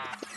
Ha ha ha!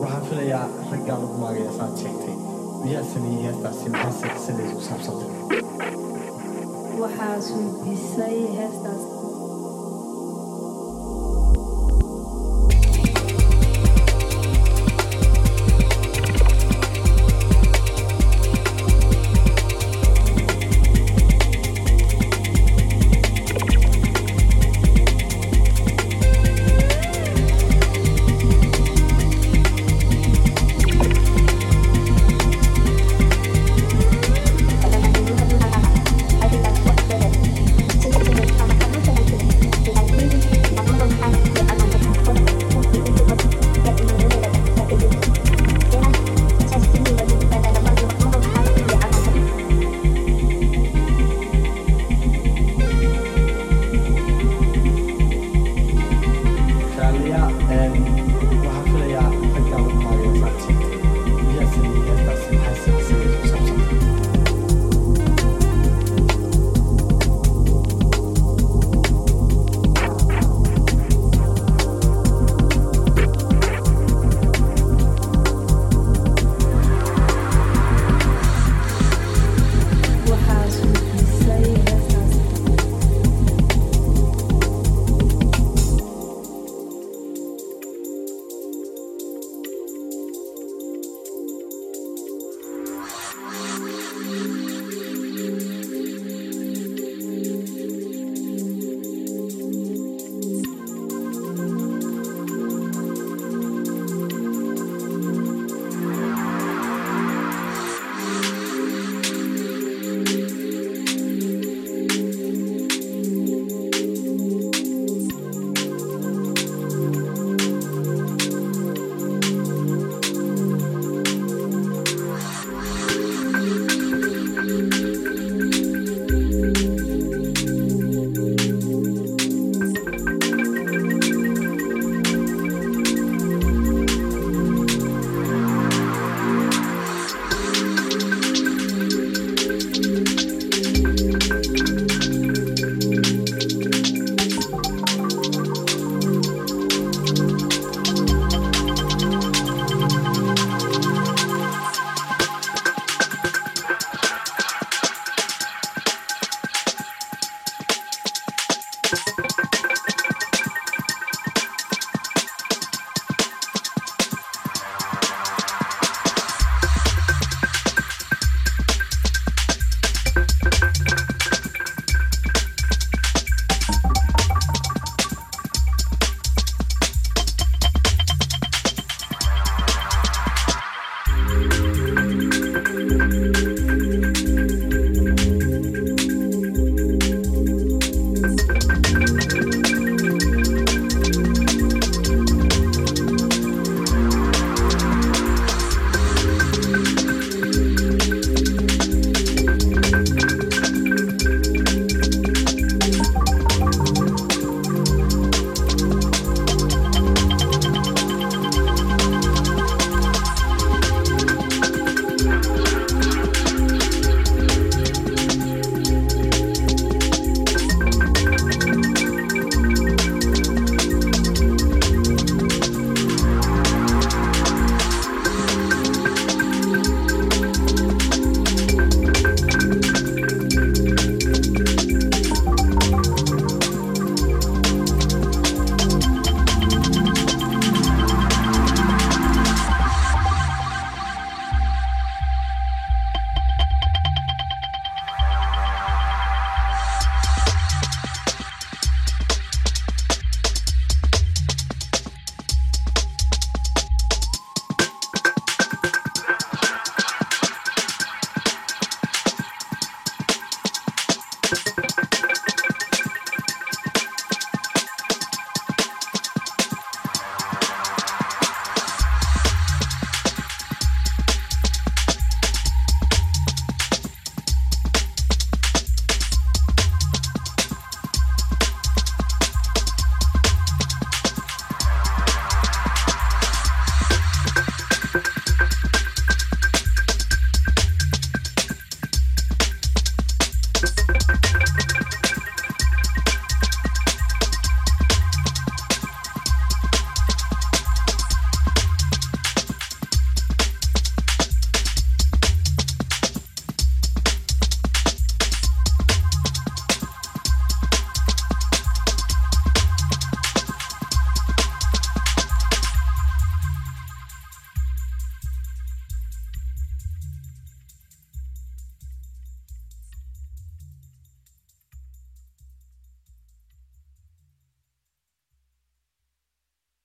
Waxaan filayaa raggaa lagu maagaya saad sheegtay miyaa sameeyey heestaasi maxay sidays ku saabsantay waxaa suudisay heestaas